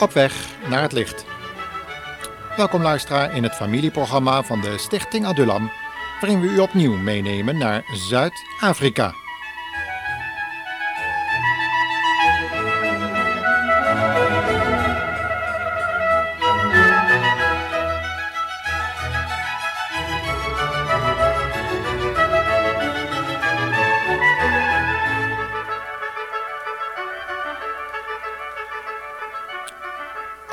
Op weg naar het licht. Welkom luisteraar in het familieprogramma van de Stichting Adulam, waarin we u opnieuw meenemen naar Zuid-Afrika.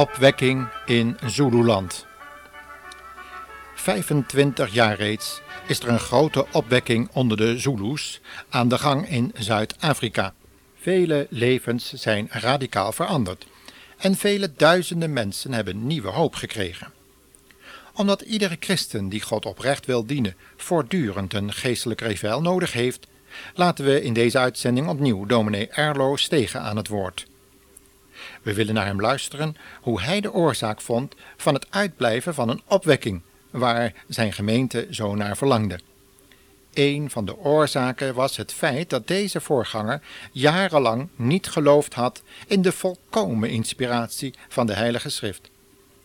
Opwekking in Zululand. 25 jaar reeds is er een grote opwekking onder de Zulus aan de gang in Zuid-Afrika. Vele levens zijn radicaal veranderd en vele duizenden mensen hebben nieuwe hoop gekregen. Omdat iedere christen die God oprecht wil dienen voortdurend een geestelijk revel nodig heeft, laten we in deze uitzending opnieuw dominee Erlo Stegen aan het woord. We willen naar hem luisteren hoe hij de oorzaak vond van het uitblijven van een opwekking waar zijn gemeente zo naar verlangde. Een van de oorzaken was het feit dat deze voorganger jarenlang niet geloofd had in de volkomen inspiratie van de Heilige Schrift.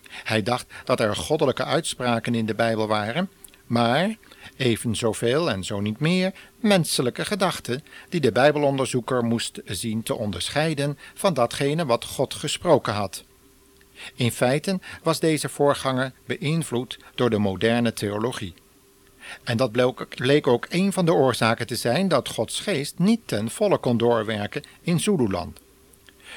Hij dacht dat er goddelijke uitspraken in de Bijbel waren, maar even zoveel en zo niet meer menselijke gedachten die de Bijbelonderzoeker moest zien te onderscheiden van datgene wat God gesproken had. In feite was deze voorganger beïnvloed door de moderne theologie. En dat bleek ook een van de oorzaken te zijn dat Gods geest niet ten volle kon doorwerken in Zululand.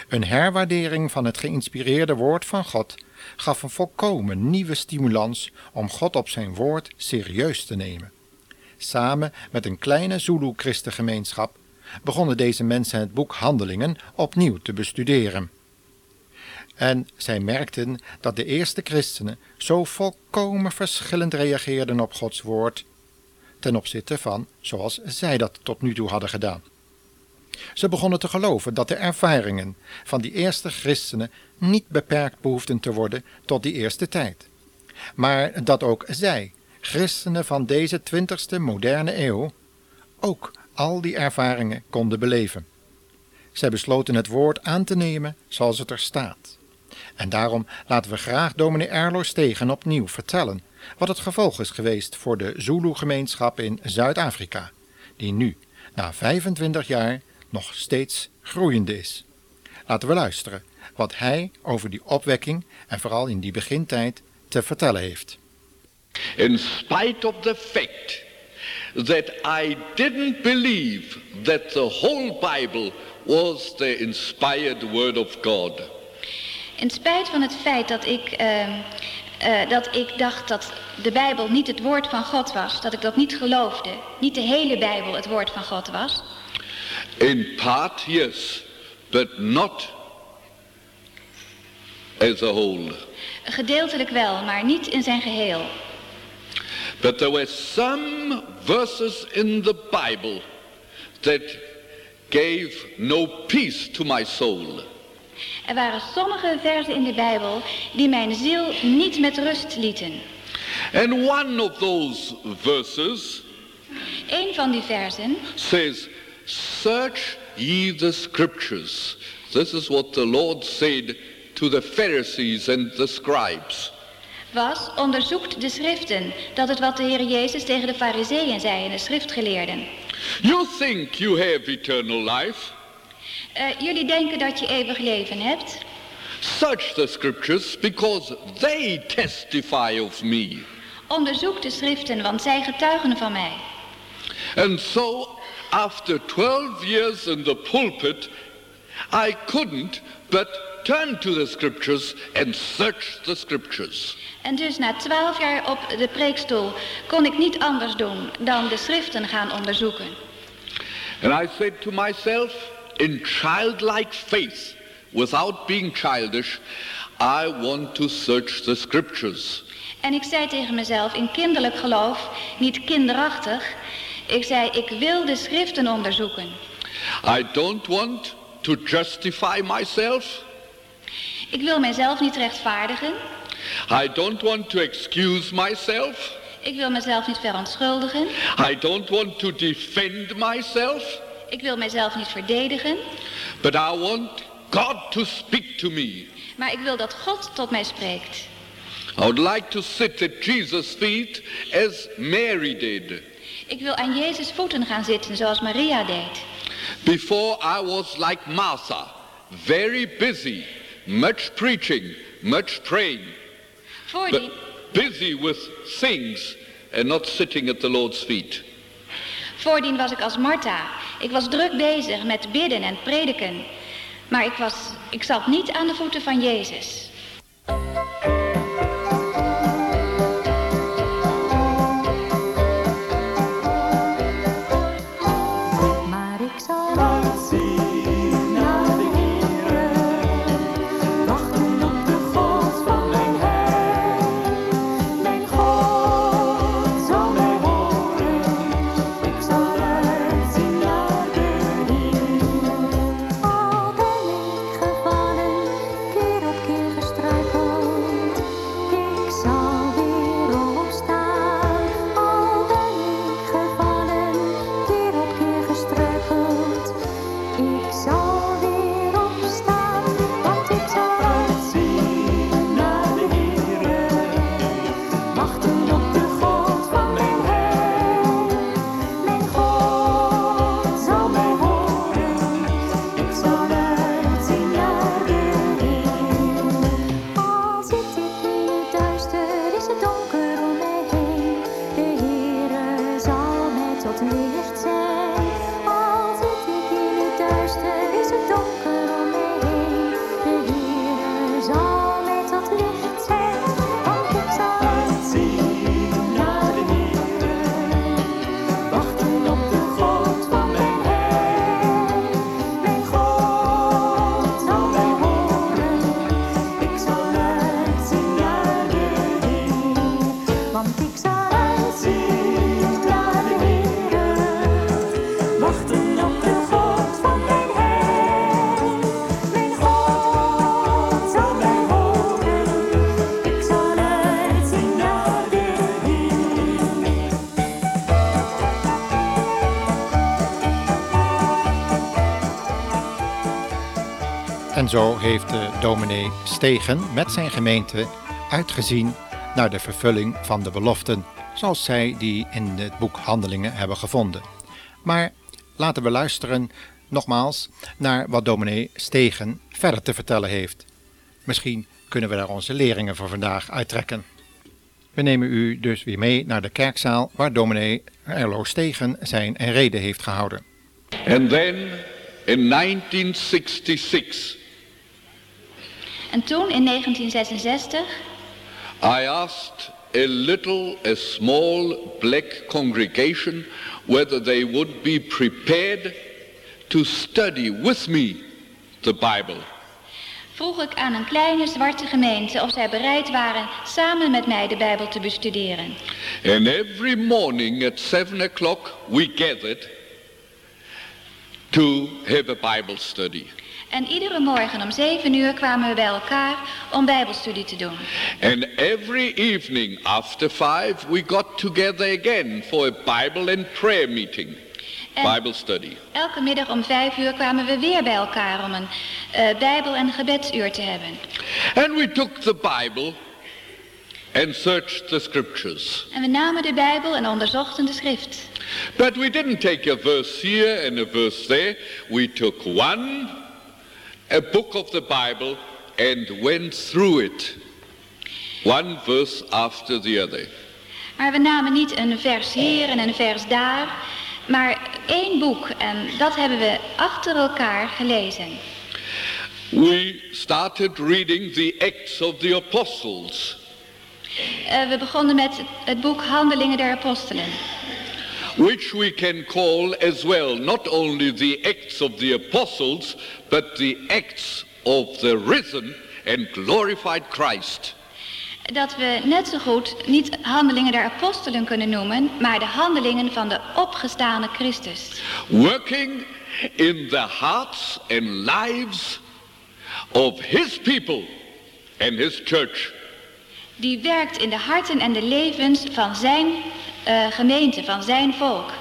Een herwaardering van het geïnspireerde woord van God gaf een volkomen nieuwe stimulans om God op zijn woord serieus te nemen. Samen met een kleine Zulu-christengemeenschap begonnen deze mensen het boek Handelingen opnieuw te bestuderen. En zij merkten dat de eerste christenen zo volkomen verschillend reageerden op Gods woord ten opzichte van zoals zij dat tot nu toe hadden gedaan. Ze begonnen te geloven dat de ervaringen van die eerste christenen niet beperkt behoefden te worden tot die eerste tijd, maar dat ook zij, christenen van deze twintigste moderne eeuw, ook al die ervaringen konden beleven. Zij besloten het woord aan te nemen zoals het er staat. En daarom laten we graag dominee Erlo Stegen opnieuw vertellen wat het gevolg is geweest voor de Zulu-gemeenschap in Zuid-Afrika, die nu, na 25 jaar, nog steeds groeiende is. Laten we luisteren wat hij over die opwekking en vooral in die begintijd te vertellen heeft. In spite of the fact that I didn't believe that the whole Bible was the inspired word of God. In spijt van het feit dat ik, uh, uh, dat ik dacht dat de Bijbel niet het woord van God was, dat ik dat niet geloofde, niet de hele Bijbel het woord van God was. In part, yes, but not as a whole. Gedeeltelijk wel, maar niet in zijn geheel. But there were some verses in the Bible that gave no peace to my soul. Er waren sommige versen in de Bijbel die mijn ziel niet met rust lieten. And one of those verses Een van die versen says, Search ye the scriptures. This is what the Lord said to the Pharisees and the scribes. was, onderzoekt de schriften. Dat is wat de Heer Jezus tegen de fariseeën zei en de schriftgeleerden. You think you have eternal life. Uh, jullie denken dat je eeuwig leven hebt. Search the scriptures because they testify of me. Onderzoek de schriften, want zij getuigen van mij. And so, after 12 years in the pulpit, I couldn't but turn to the scriptures and search the scriptures. En dus na twaalf jaar op de preekstoel kon ik niet anders doen dan de schriften gaan onderzoeken. And I said to myself, in childlike faith, without being childish, I want to search the scriptures. En ik zei tegen mezelf in kinderlijk geloof, niet kinderachtig, ik zei ik wil de schriften onderzoeken. I don't want to justify myself. Ik wil mijzelf niet rechtvaardigen. I don't want to excuse myself. Ik wil mezelf niet verontschuldigen. I don't want to defend myself. Ik wil mijzelf niet verdedigen. But I want God to speak to me. Maar ik wil dat God tot mij spreekt. I would like to sit at Jesus' feet as Mary did. Ik wil aan Jezus voeten gaan zitten zoals Maria deed. Before I was like Martha, very busy, much preaching, much praying, Voordien, but busy with things and not sitting at the Lord's feet. voordien was ik als Martha. Ik was druk bezig met bidden en prediken. Maar ik, was, ik zat niet aan de voeten van Jezus. Want ik zal uitzien naar de Heer. Wachten op de God van mijn heil. Mijn God zal mij horen. Ik zal uitzien naar de Heer. En zo heeft de dominee Stegen met zijn gemeente uitgezien naar de vervulling van de beloften, zoals zij die in het boek Handelingen hebben gevonden. Maar laten we luisteren nogmaals naar wat dominee Stegen verder te vertellen heeft. Misschien kunnen we daar onze leringen voor vandaag uittrekken. We nemen u dus weer mee naar de kerkzaal waar dominee Erlo Stegen zijn reden heeft gehouden. And then in 1966, En toen, in 1966, I asked a little, a small black congregation whether they would be prepared to study with me the Bible. vroeg ik aan een kleine zwarte gemeente of zij bereid waren samen met mij de Bijbel te bestuderen. And every morning at seven o'clock we gathered to have a Bible study. En iedere morgen om zeven uur kwamen we bij elkaar om Bijbelstudie te doen. And every evening after five we got together again for a Bible and prayer meeting, En Bible study. elke middag om vijf uur kwamen we weer bij elkaar om een eh, Bijbel- en gebedsuur te hebben. And we took the Bible and searched the scriptures. En we namen de Bijbel en onderzochten de schrift. But we didn't take a verse here and a verse there. We took one, a book of the Bible, and went through it. One verse after the other. Maar we namen niet een vers hier en een vers daar, maar één boek en dat hebben we achter elkaar gelezen. We started reading the Acts of the Apostles. Eh, we begonnen met het boek Handelingen der Apostelen. Which we can call as well not only the acts of the apostles, but the acts of the risen and glorified Christ. Dat we net zo goed niet Handelingen der Apostelen kunnen noemen, maar de handelingen van de opgestane Christus. Working in the hearts and lives of his people and his church. Die werkt in de harten en de levens van zijn eh, gemeente, van zijn volk.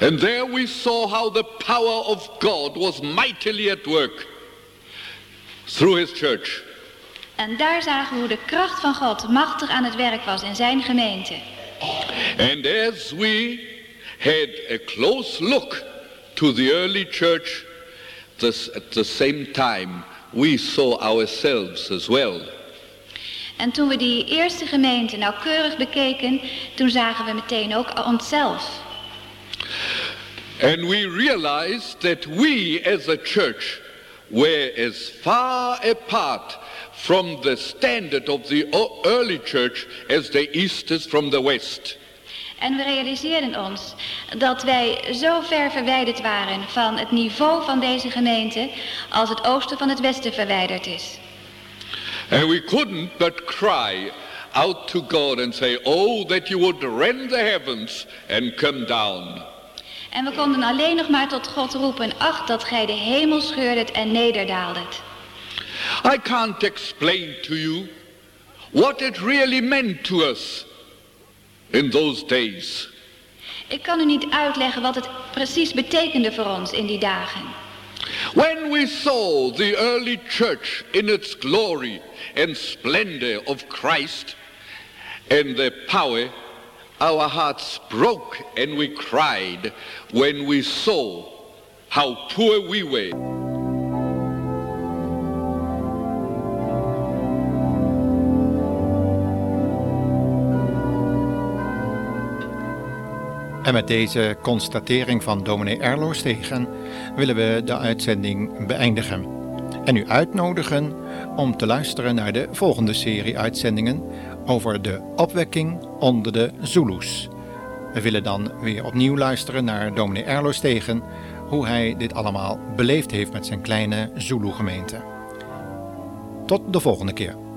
And there we saw how the power of God was mightily at work through his church. En daar zagen we hoe de kracht van God machtig aan het werk was in zijn gemeente. And as we had a close look to the early church, this, at the same time we saw ourselves as well. En toen we die eerste gemeente nauwkeurig bekeken, toen zagen we meteen ook onszelf. And we realized that we as a church were as far apart from the standard of the early church as the east is from the west. En we realiseerden ons dat wij zo ver verwijderd waren van het niveau van deze gemeente als het oosten van het westen verwijderd is. And we couldn't but cry out to God and say, Oh, that you would rend the heavens and come down. En we konden alleen nog maar tot God roepen, ach dat gij de hemel scheurdet en nederdaaldet. I can't explain to you what it really meant to us in those days. Ik kan u niet uitleggen wat het precies betekende voor ons in die dagen. When we saw the early church in its glory and splendor of Christ and the power, our hearts broke and we cried when we saw how poor we were. En met deze constatering van dominee Erlo Stegen willen we de uitzending beëindigen. En u uitnodigen om te luisteren naar de volgende serie uitzendingen over de opwekking onder de Zulus. We willen dan weer opnieuw luisteren naar dominee Erlo Stegen, hoe hij dit allemaal beleefd heeft met zijn kleine Zulu-gemeente. Tot de volgende keer.